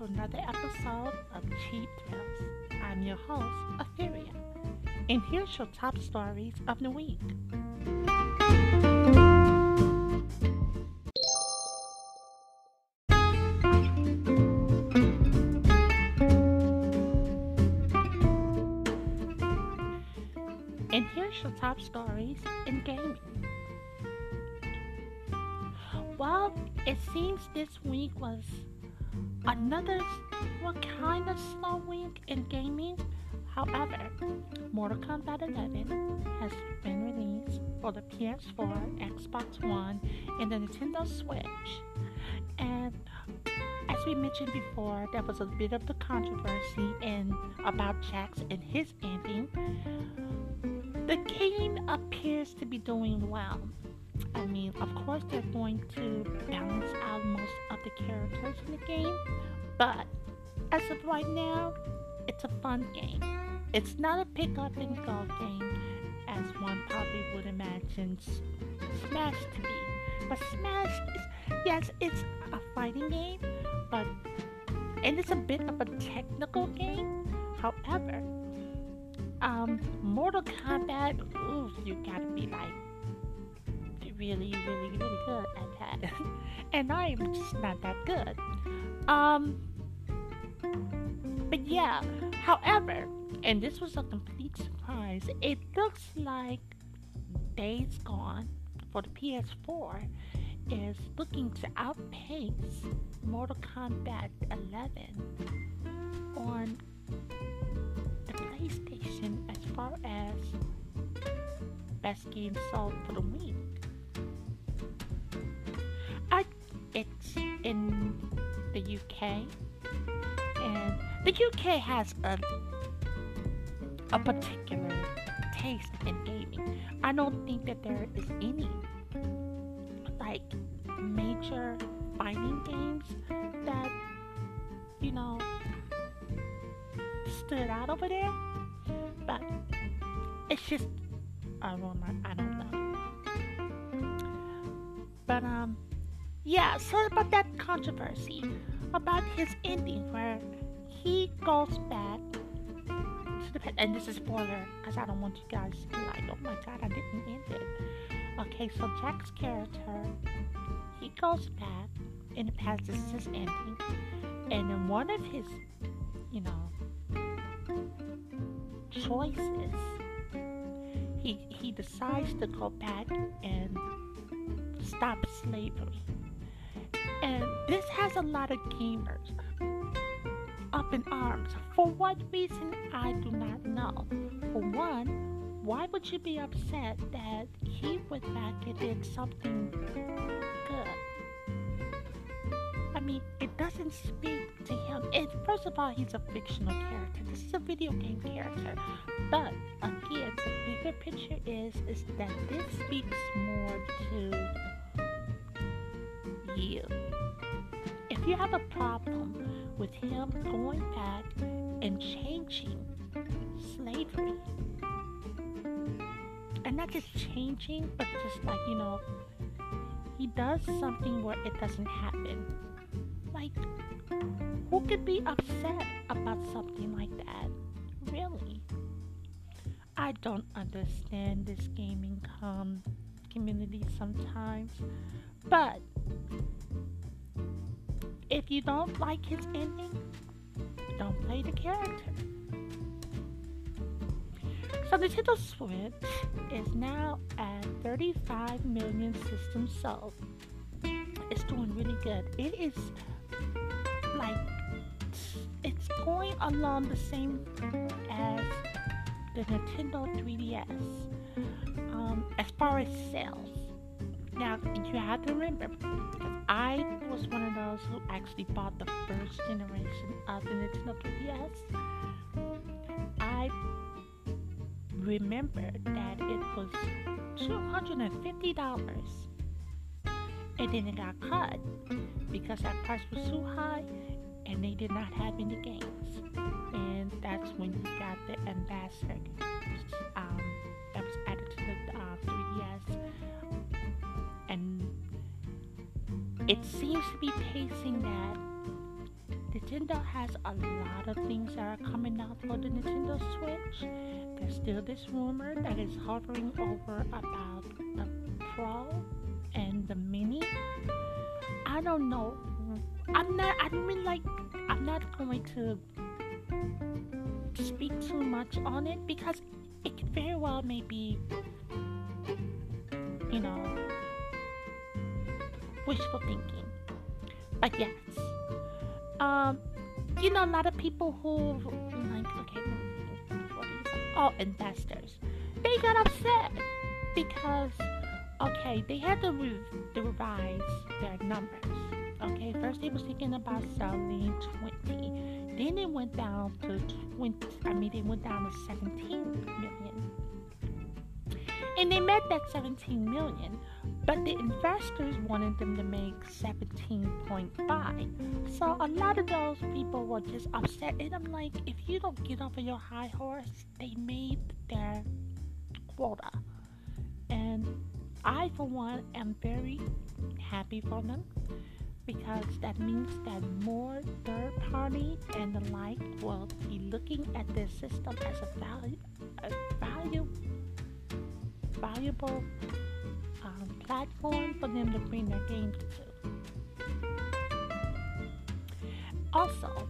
to another episode of Cheap Thrills. I'm your host, Etheria, and here's your top stories of the week. And here's your top stories in gaming. Well, it seems this week was another kind of slow week in gaming. However, Mortal Kombat 11 has been released for the PS4, Xbox One, and the Nintendo Switch. And as we mentioned before, there was a bit of the controversy in about Jax and his ending. The game appears to be doing well. I mean, of course, they're going to balance out most of the characters in the game, but as of right now, it's a fun game. It's not a pick up and go game as one probably would imagine Smash to be. But Smash is, yes, it's a fighting game, but and it's a bit of a technical game. However, um, Mortal Kombat, ooh, you gotta be like really, really, really good at that. and I'm just not that good. Um, but yeah, however, and this was a complete surprise, it looks like Days Gone for the PS4 is looking to outpace Mortal Kombat 11 on the PlayStation as far as best game sold for the week. In the UK, and the UK has a a particular taste in gaming. I don't think that there is any like major fighting games that you know stood out over there, but it's just I don't know. I don't know. But um, yeah. So about that controversy about his ending, where he goes back to the pet, and this is spoiler because I don't want you guys to be like, oh my god, I didn't end it. Okay, so Jax character, he goes back in the past. This is his ending, and then one of his, you know, choices he he decides to go back and stop slavery. And this has a lot of gamers up in arms. For what reason, I do not know. For one, why would you be upset that he went back and did something good? I mean, it doesn't speak to him. And first of all, he's a fictional character. This is a video game character. But again, the bigger picture is is that this speaks more to you. If you have a problem with him going back and changing slavery, and not just changing, but just like, you know, he does something where it doesn't happen. Like, who could be upset about something like that? Really? I don't understand this gaming com- community sometimes. But if you don't like his ending, don't play the character. So Nintendo Switch is now at 35 million systems sold. It's doing really good. It is like it's going along the same as the Nintendo 3DS um, as far as sales. Now you have to remember, I was one of those who actually bought the first generation of the Nintendo 3DS. I remember that it was $250 and then it got cut because that price was too high and they did not have any games. And that's when you got the ambassador um, it seems to be pacing that Nintendo has a lot of things that are coming out for the Nintendo Switch. There's still this rumor that is hovering over about the Pro and the Mini. I don't know. I'm not. I don't mean, like, I'm not going to speak too much on it because it could very well maybe, you know, wishful thinking. But yes, um, you know, a lot of people who like, okay, all investors, they got upset because, okay, they had to, re- revise their numbers. Okay, first they was thinking about selling 20, then it went down to 20. I mean, they went down to 17 million, and they met that 17 million but the investors wanted them to make 17.5. So a lot of those people were just upset. And I'm like, if you don't get off of your high horse, they made their quota. And I, for one, am very happy for them because that means that more third party and the like will be looking at this system as a value, a value, valuable platform for them to bring their games to. Also,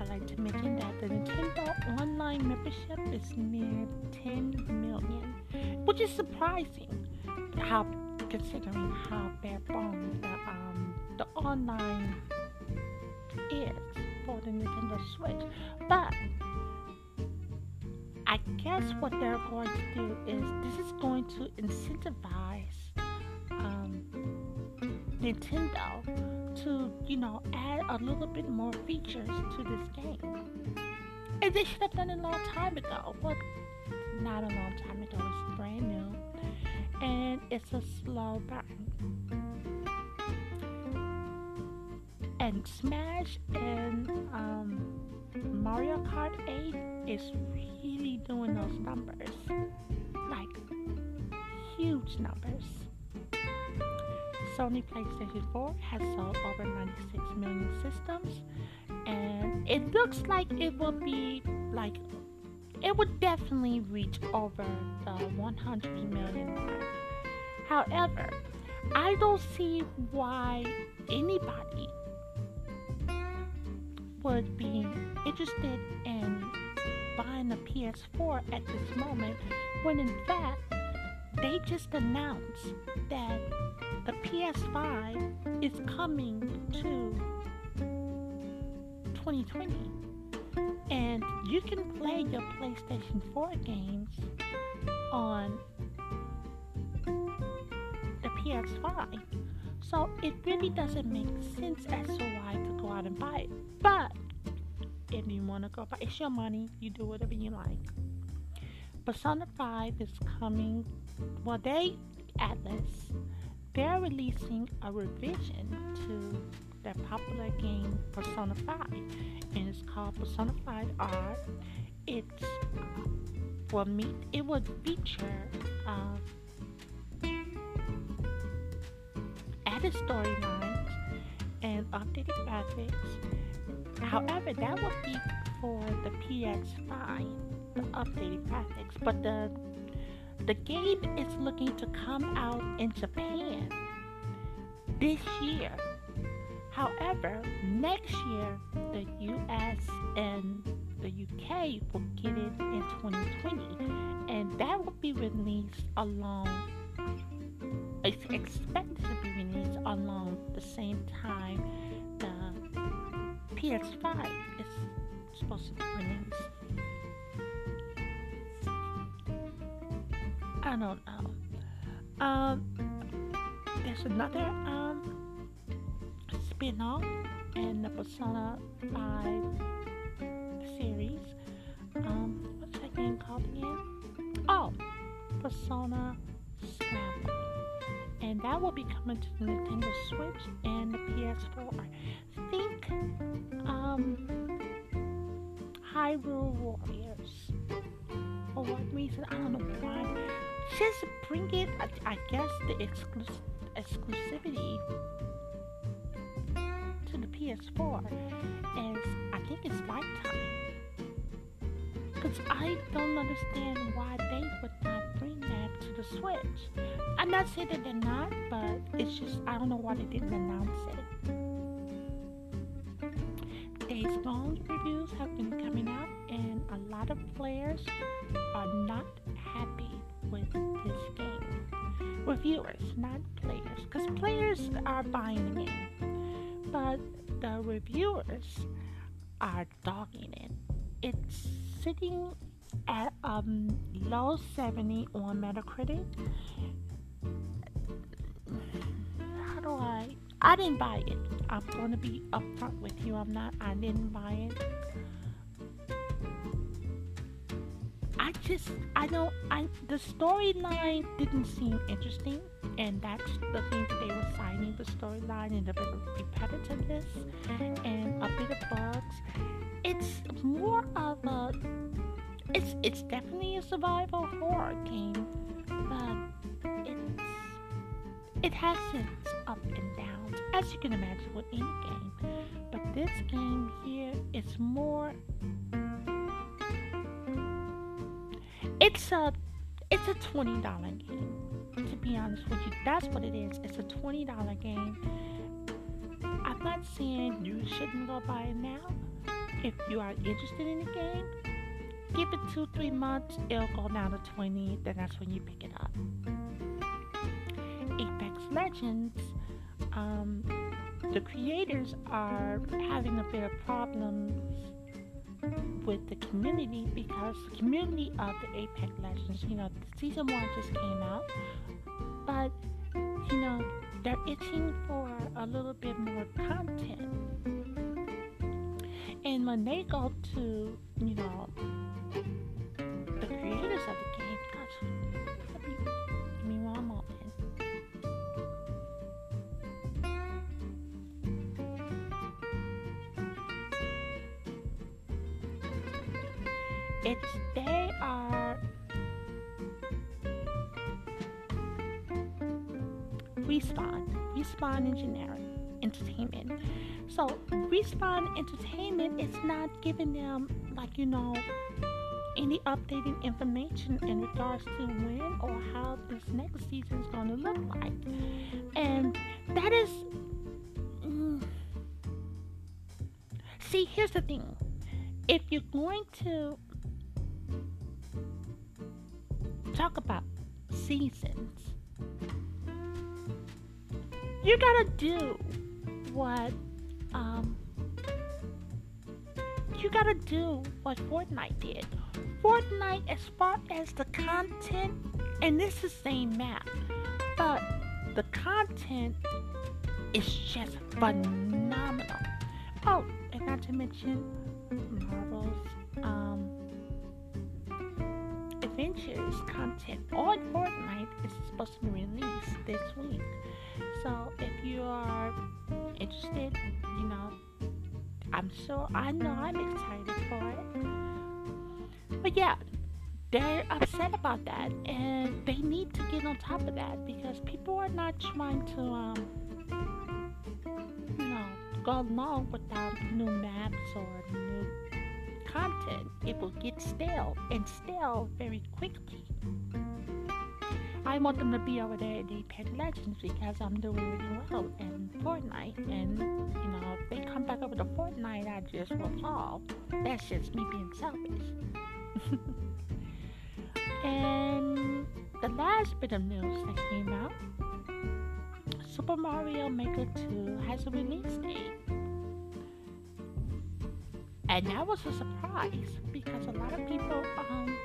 I'd like to mention that the Nintendo online membership is near 10 million, which is surprising. How considering how bare bones the um the online is for the Nintendo Switch, but I guess what they're going to do is this is going to incentivize Nintendo to, you know, add a little bit more features to this game. And they should have done it a long time ago. Well, not a long time ago. It's brand new. And it's a slow burn. And Smash and um, Mario Kart 8 is really doing those numbers. Like, huge numbers. Sony PlayStation 4 has sold over 96 million systems, and it looks like it will be like it would definitely reach over the 100 million mark. However, I don't see why anybody would be interested in buying a PS4 at this moment when in fact they just announced that the PS5 is coming to 2020 and you can play your PlayStation 4 games on the PS5. So it really doesn't make sense as to why to go out and buy it. But if you want to go buy it's your money, you do whatever you like. Persona 5 is coming well they Atlus they're releasing a revision to their popular game Persona 5, and it's called Persona 5 R. It's will meet it would feature uh, added storylines and updated graphics. However, that would be for the PS5, the updated graphics, but the the game is looking to come out in Japan this year. However, next year, the US and the UK will get it in 2020, and that will be released along. It's expected to be released along the same time the PS5 is supposed to be released. I don't know. Um, there's another um spin-off in the Persona 5 series. Um, what's that game called again? Oh, Persona Scramble. And that will be coming to the Nintendo Switch and the PS4. Think um Hyrule Warriors. For what reason? I don't know why just bring it, I, guess, the exclus- exclusivity to the PS4 is, I think it's Lifetime. Because I don't understand why they would not bring that to the Switch. I'm not saying that they're not, but it's just, I don't know why they didn't announce it. Days Gone reviews have been coming out, and a lot of players are not Reviewers, not players, because players are buying game, but the reviewers are dogging it. It's sitting at um low 70 on Metacritic. How do I? I didn't buy it. I'm going to be upfront with you. I'm not. I didn't buy it. I just, I don't, I, the storyline didn't seem interesting, and that's the thing that they were signing the storyline and the repetitiveness and a bit of bugs. It's more of a, it's, it's definitely a survival horror game, but it's, it has its up and downs, as you can imagine with any game. But this game here is more It's a it's a twenty dollar game. To be honest with you, that's what it is. It's a twenty dollar game. I'm not saying you shouldn't go buy it now. If you are interested in the game, give it two, three months, it'll go down to 20, then that's when you pick it up. Apex Legends, um, the creators are having a bit of problems with the community because the community of the Apex Legends, you know, season one just came out, but you know, they're itching for a little bit more content. And when they go to, you know, the creators of the It's they are respawn, respawn engineering, entertainment. So respawn entertainment is not giving them like you know any updated information in regards to when or how this next season is going to look like, and that is. Mm, see, here's the thing. If you're going to talk about seasons. You gotta do what um you gotta do what Fortnite did. Fortnite as far as the content and this is the same map, but the content is just phenomenal. Oh, and not to mention Marvel's um Adventures content on Fortnite is supposed to be released this week. So if you are interested, you know, I'm sure I know I'm excited for it. But yeah, they're upset about that and they need to get on top of that because people are not trying to um you know go along without new maps or new content, it will get stale and stale very quickly. I want them to be over there in Apex Legends because I'm doing really well in Fortnite. And, you know, if they come back over to Fortnite, I just will fall. That's just me being selfish. and the last bit of news that came out Super Mario Maker 2 has a release date. And that was a surprise because a lot of people um,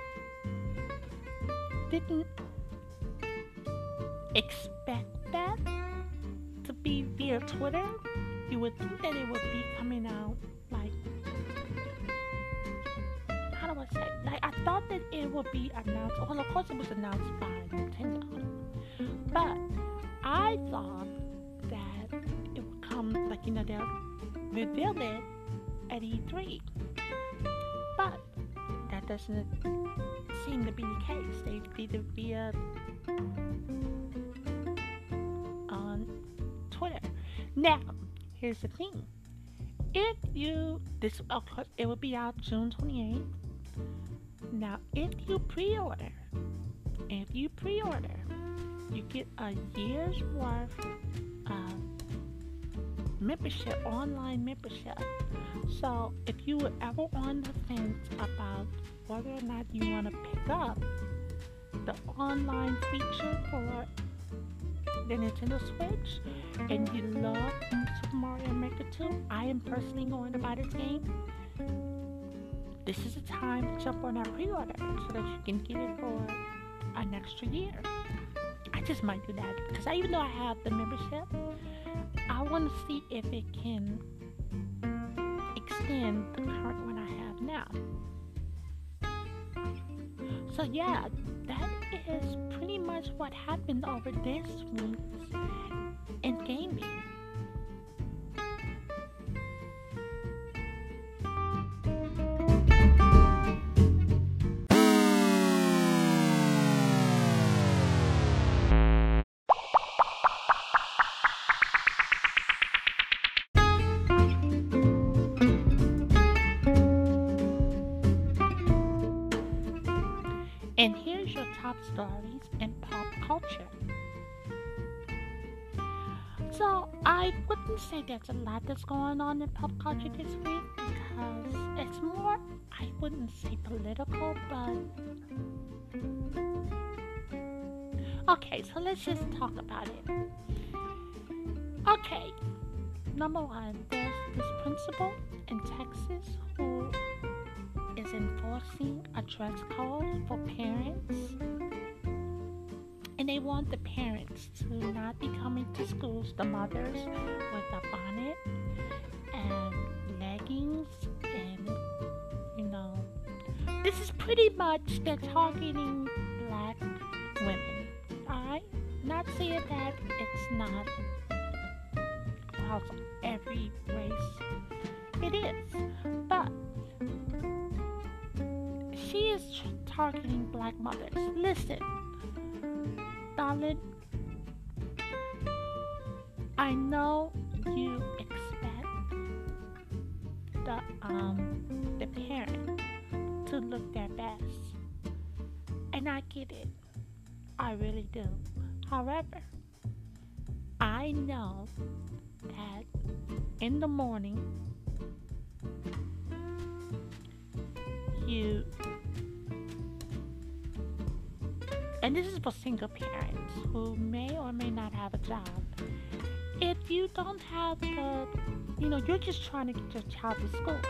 didn't expect that to be via Twitter. You would think that it would be coming out like how do I say? Like I thought that it would be announced. Well, of course, it was announced by Nintendo, but I thought that it would come like you know they'll reveal it at E3. But that doesn't seem to be the case. They did via on Twitter. Now, here's the thing. if you this of course it will be out June 28th. Now, if you pre-order, if you pre-order, you get a year's worth of membership, online membership. So, if you were ever on the fence about whether or not you want to pick up the online feature for the Nintendo Switch and you love Super Mario Maker 2, I am personally going to buy this game. This is the time to jump on that pre-order so that you can get it for an extra year. I just might do that because I, even though I have the membership, I want to see if it can extend the current one I have now. So yeah, that is pretty much what happened over this week in gaming. Stories in pop culture. So, I wouldn't say there's a lot that's going on in pop culture this week because it's more, I wouldn't say political, but. Okay, so let's just talk about it. Okay, number one, there's this principal in Texas is enforcing a dress code for parents. And they want the parents to not be coming to schools, the mothers, with a bonnet and leggings and, you know, this is pretty much they're targeting black women. Alright? Not saying that it's not targeting black mothers. Listen, darling, I know you expect the um the parent to look their best, and I get it. I really do. However, I know that in the morning you and this is for single parents who may or may not have a job. If you don't have the, you know, you're just trying to get your child to school,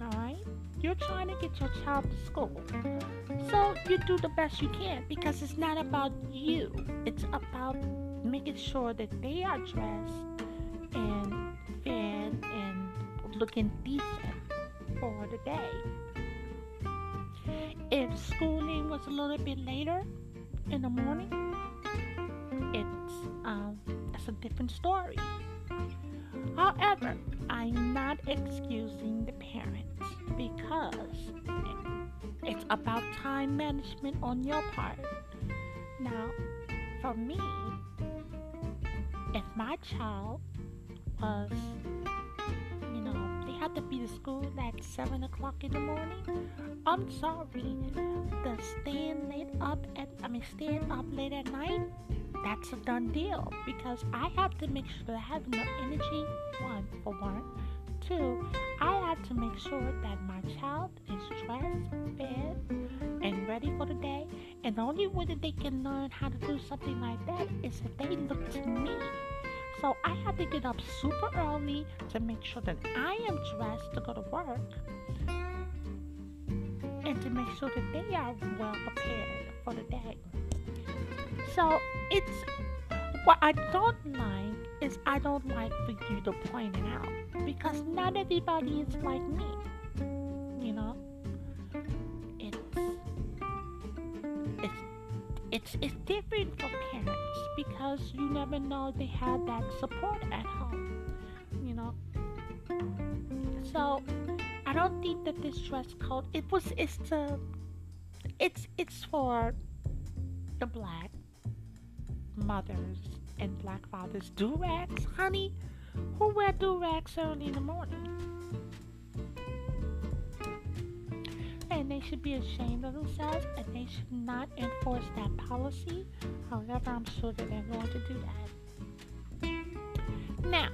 all right? You're trying to get your child to school. So you do the best you can because it's not about you, it's about making sure that they are dressed and fed and looking decent for the day. Schooling was a little bit later in the morning, it's um, it's a different story. However, I'm not excusing the parents because it's about time management on your part. Now, for me, if my child was had to be to school at 7 o'clock in the morning, I'm sorry. The staying late up at, I mean, staying up late at night, that's a done deal because I have to make sure I have enough energy, one, for one. Two, I have to make sure that my child is dressed, fed, and ready for the day. And the only way that they can learn how to do something like that is if they look to me. So I had to get up super early to make sure that I am dressed to go to work and to make sure that they are well prepared for the day. So it's what I don't like is I don't like for you to point it out because not everybody is like me. You know? It's it's different for parents because you never know they have that support at home, you know. So I don't think that this dress code it was it's the it's it's for the black mothers and black fathers do rags, honey. who wear do-rags early in the morning. And they should be ashamed of themselves and they should not enforce that policy. However, I'm sure that they're going to do that. Now,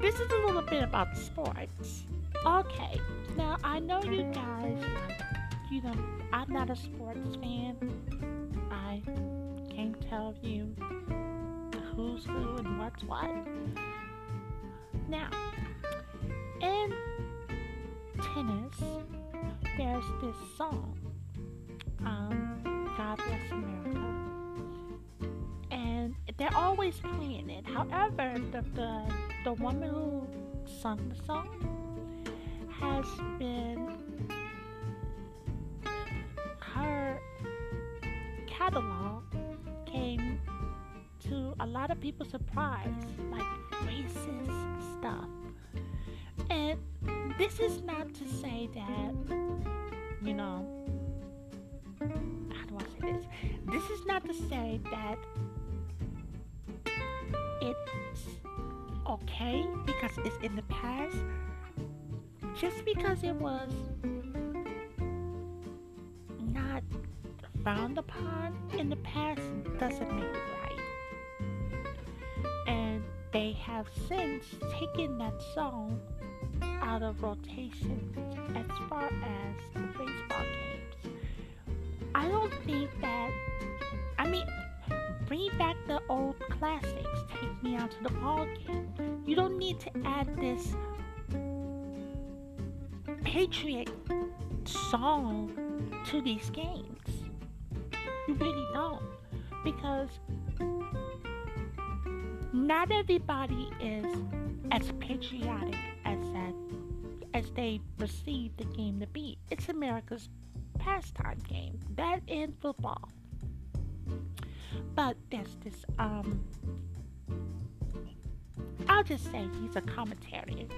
this is a little bit about sports. Okay, now I know you guys, you know, I'm not a sports fan. I can't tell you who's who and what's what. Now, in tennis, there's this song, um, God Bless America. And they're always playing it. However, the, the, the woman who sung the song has been her catalog came to a lot of people's surprise, like racist stuff. And this is not to say that, you know, how do I say this? This is not to say that it's okay because it's in the past. Just because it was not frowned upon in the past doesn't make it right. And they have since taken that song out of rotation as far as baseball games. I don't think that, I mean, bring back the old classics. Take me out to the ball game. You don't need to add this patriot song to these games. You really don't. Because not everybody is as patriotic they perceive the game to be. It's America's pastime game. That and football. But there's this um I'll just say he's a commentary.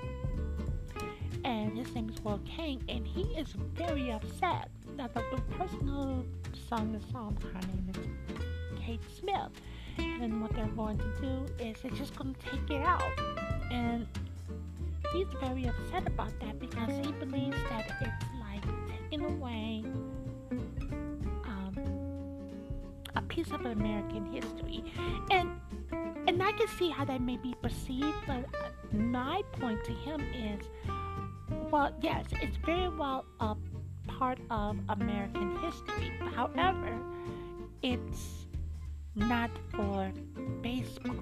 And his name is Will King and he is very upset that the, the person who sung the song, her name is Kate Smith. And what they're going to do is they're just going to take it out. And he's very upset about that because he believes that it's like taking away um, a piece of American history. And and I can see how that may be perceived, but my point to him is, well, yes, it's very well a part of American history. However, it's not for baseball.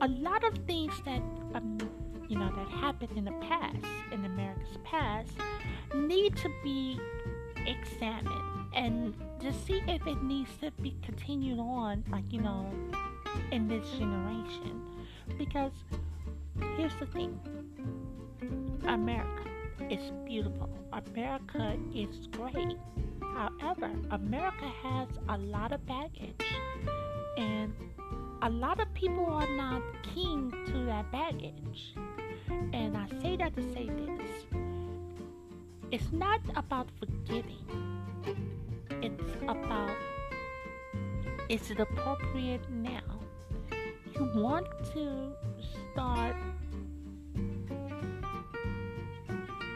A lot of things that um, you know that happened in the past, in America's past, need to be examined and to see if it needs to be continued on, like you know, in this generation. Because here's the thing: America is beautiful. America is great. However, America has a lot of baggage, and a lot of people are not keen to that baggage. And I say that to say this it's not about forgiving, it's about is it appropriate now? You want to start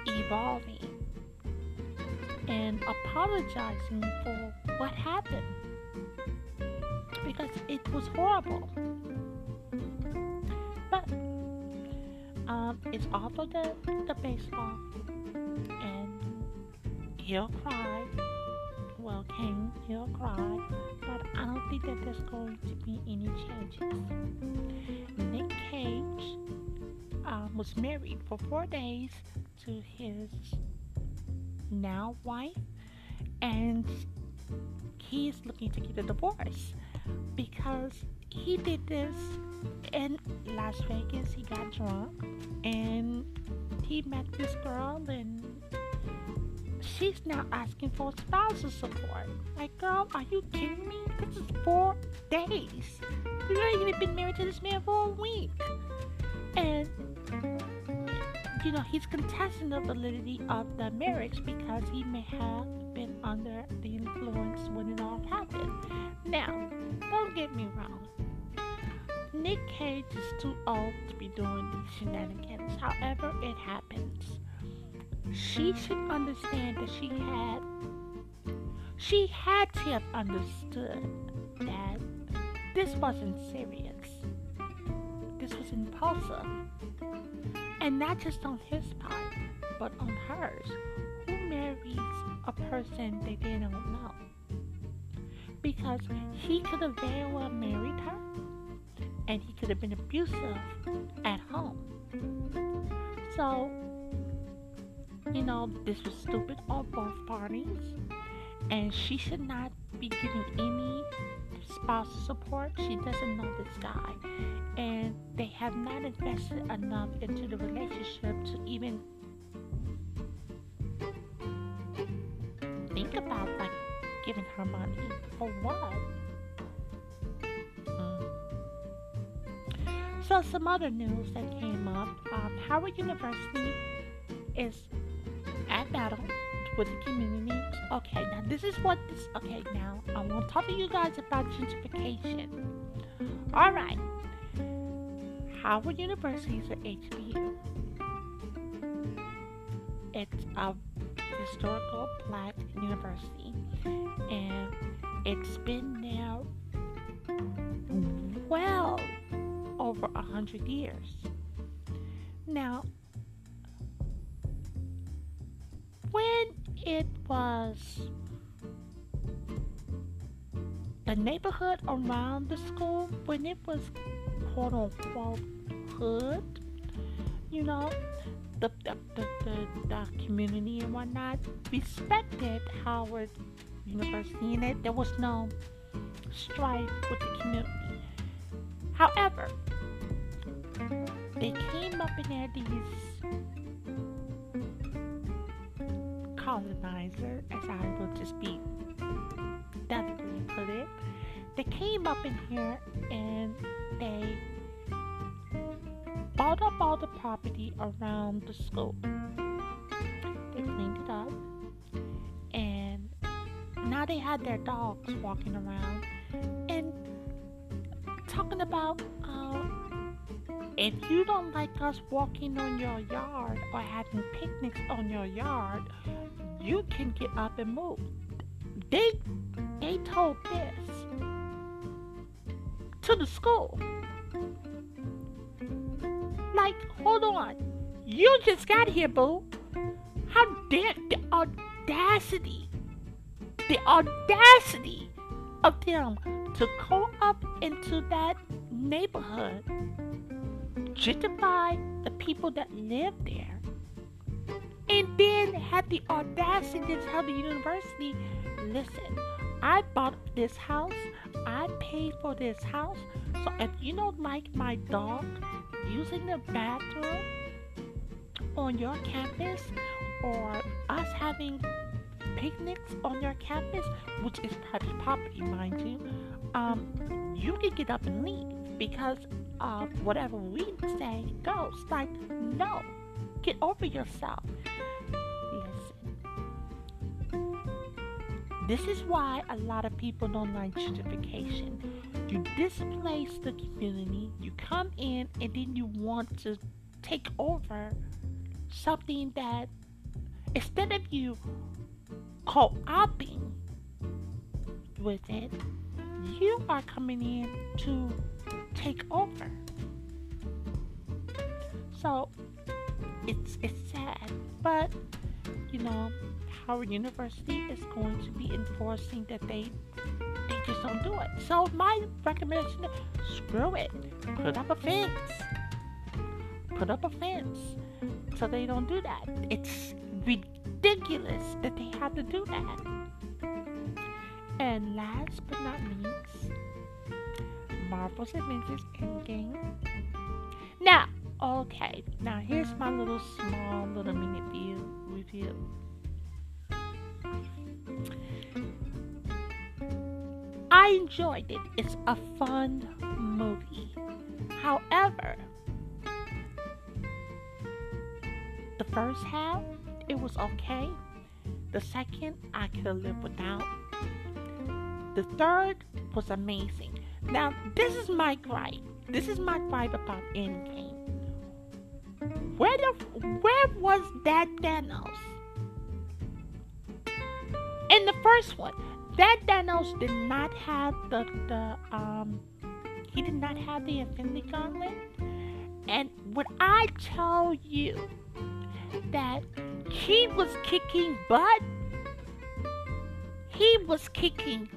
evolving and apologizing for what happened because it was horrible. But um, it's of the, the baseball, and he'll cry. Well, King, he'll cry, but I don't think that there's going to be any changes. Nick Cage um, was married for four days to his now wife, and he's looking to get a divorce because he did this in Las Vegas. He got drunk and he met this girl, and she's now asking for spousal support. Like, girl, are you kidding me? This is four days. Haven't even been married to this man for a week. And you know, he's contesting the validity of the marriage because he may have been under the influence when it all happened. Now, get me wrong. Nick Cage is too old to be doing these shenanigans. However, it happens. She should understand that she had she had to have understood that this wasn't serious. This was impulsive. And not just on his part, but on hers. Who marries a person they didn't know? Because he could have very well married her and he could have been abusive at home. So, you know, this was stupid on both parties, and she should not be getting any spousal support. She doesn't know this guy, and they have not invested enough into the relationship to even think about money for what? So some other news that came up. Um, Howard University is at battle with the community. Okay, now this is what this. Okay, now I want to talk to you guys about gentrification. All right, Howard University is an HBU. It's a historical black university, and it's been now well over a hundred years. Now, when it was the neighborhood around the school, when it was quote unquote hood, you know, the, the, the, the, community and whatnot respected Howard University in it. There was no strife with the community. However, they came up in there, these colonizers, as I will just be delicately put it. They came up in here and they bought up all the property around the school. They cleaned it up and now they had their dogs walking around and talking about uh, if you don't like us walking on your yard or having picnics on your yard, you can get up and move. They they told this to the school. Like, hold on. You just got here, boo. How dare the audacity, the audacity of them to go up into that neighborhood, gentrify the people that live there, and then have the audacity to tell the university, listen, I bought this house, I paid for this house, so if you don't like my dog using the bathroom on your campus or us having picnics on your campus, which is private property, mind you, um, you can get up and leave because uh, whatever we say goes. Like, no, get over yourself. This is why a lot of people don't like gentrification. You displace the community, you come in, and then you want to take over something that instead of you co-opting with it, you are coming in to take over. So it's it's sad, but you know, Howard University is going to be enforcing that they they just don't do it. So my recommendation: screw it, put up a fence, put up a fence, so they don't do that. It's ridiculous that they have to do that. And last but not least, Marvel's Avengers Endgame. Now, okay, now here's my little small little minute view review. I enjoyed it. It's a fun movie. However, the first half, it was okay. The second, I could live without. The third was amazing. Now, this is my gripe. this is my vibe about Endgame. Where the where was that Thanos? In the first one, that Thanos did not have the the um he did not have the Infinity Gauntlet. And would I tell you that he was kicking butt? He was kicking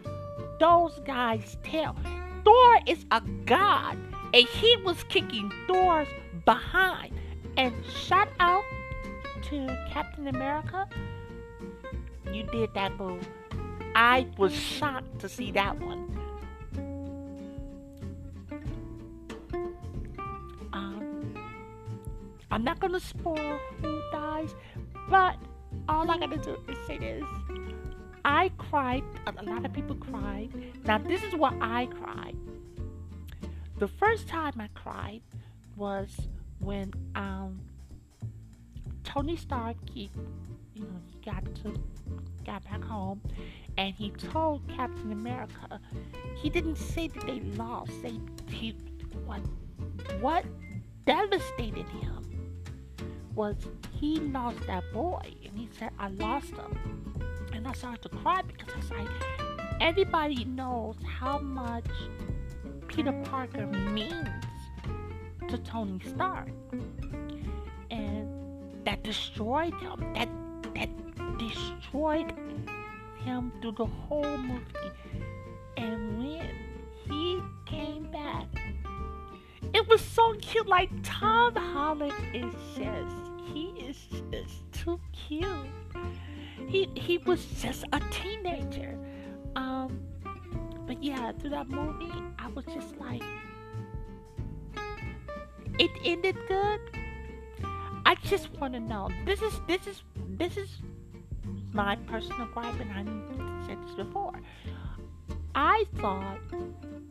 those guys' tail. Thor is a god, and he was kicking Thor's behind. And shout out to Captain America. You did that move. I was shocked to see that one. Um, I'm not gonna spoil who dies, but all I gotta do is say this. I cried. A lot of people cried. Now, this is what I cried. The first time I cried was when um, Tony Stark, he, you know, he got to got back home, and he told Captain America, he didn't say that they lost. They he what what devastated him was he lost that boy, and he said, "I lost him." and I started to cry because I was like, everybody knows how much Peter Parker means to Tony Stark. And that destroyed him. That that destroyed him through the whole movie. And when he came back, it was so cute. Like Tom Holland is just he is just too cute he he was just a teenager. Um, but yeah, through that movie, I was just like, it ended good. I just want to know. This is this is this is my personal gripe, and I said this before. I thought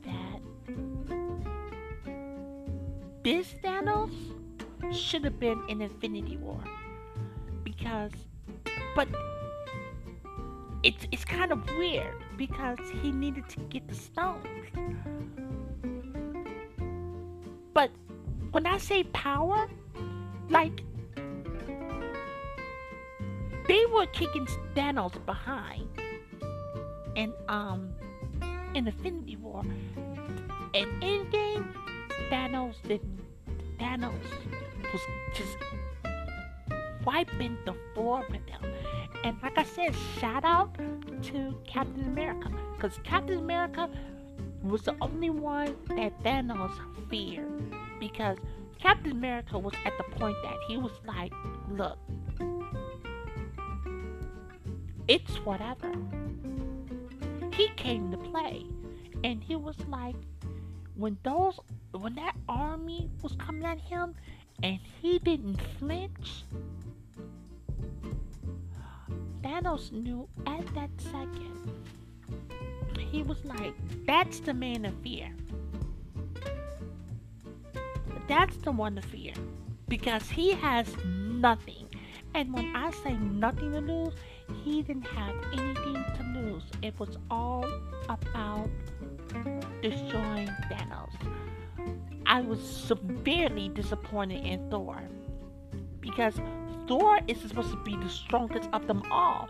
that this Thanos should have been in Infinity War because, but it's it's kind of weird because he needed to get the stones. But when I say power, like they were kicking Thanos behind, and um, in Infinity War, and Endgame, Thanos didn't. Thanos was just wiping the floor with them. And like I said, shout out to Captain America. Because Captain America was the only one that Thanos feared. Because Captain America was at the point that he was like, look, it's whatever. He came to play. And he was like, when those, when that army was coming at him and he didn't flinch, Thanos knew at that second. He was like, that's the man of fear. That's the one to fear. Because he has nothing. And when I say nothing to lose, he didn't have anything to lose. It was all about destroying Thanos. I was severely disappointed in Thor because Thor is supposed to be the strongest of them all.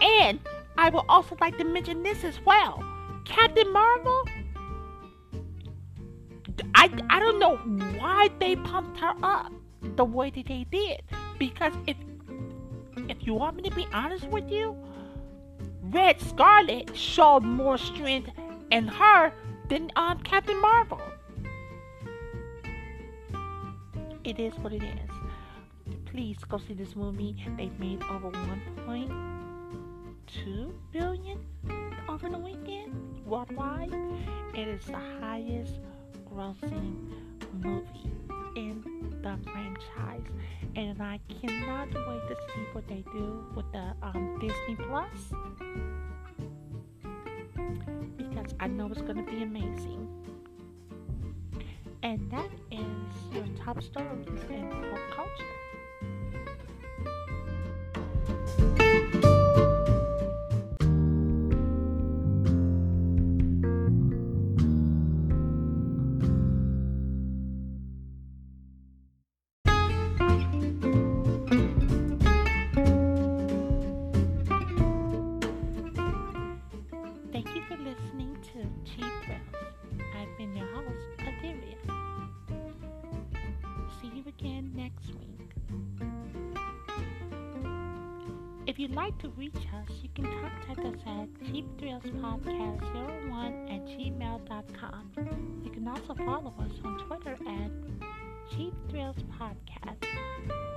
And I would also like to mention this as well. Captain Marvel, I, I don't know why they pumped her up the way that they did. Because if you want me to be honest with you, Red Scarlet showed more strength in her than um, Captain Marvel. It is what it is please go see this movie. They've made over 1.2 billion over the weekend worldwide. It is the highest grossing movie in the franchise, and I cannot wait to see what they do with the um, Disney Plus because I know it's going to be amazing. And that is your top stories in pop culture. Also follow us on Twitter at Cheap Thrills Podcast.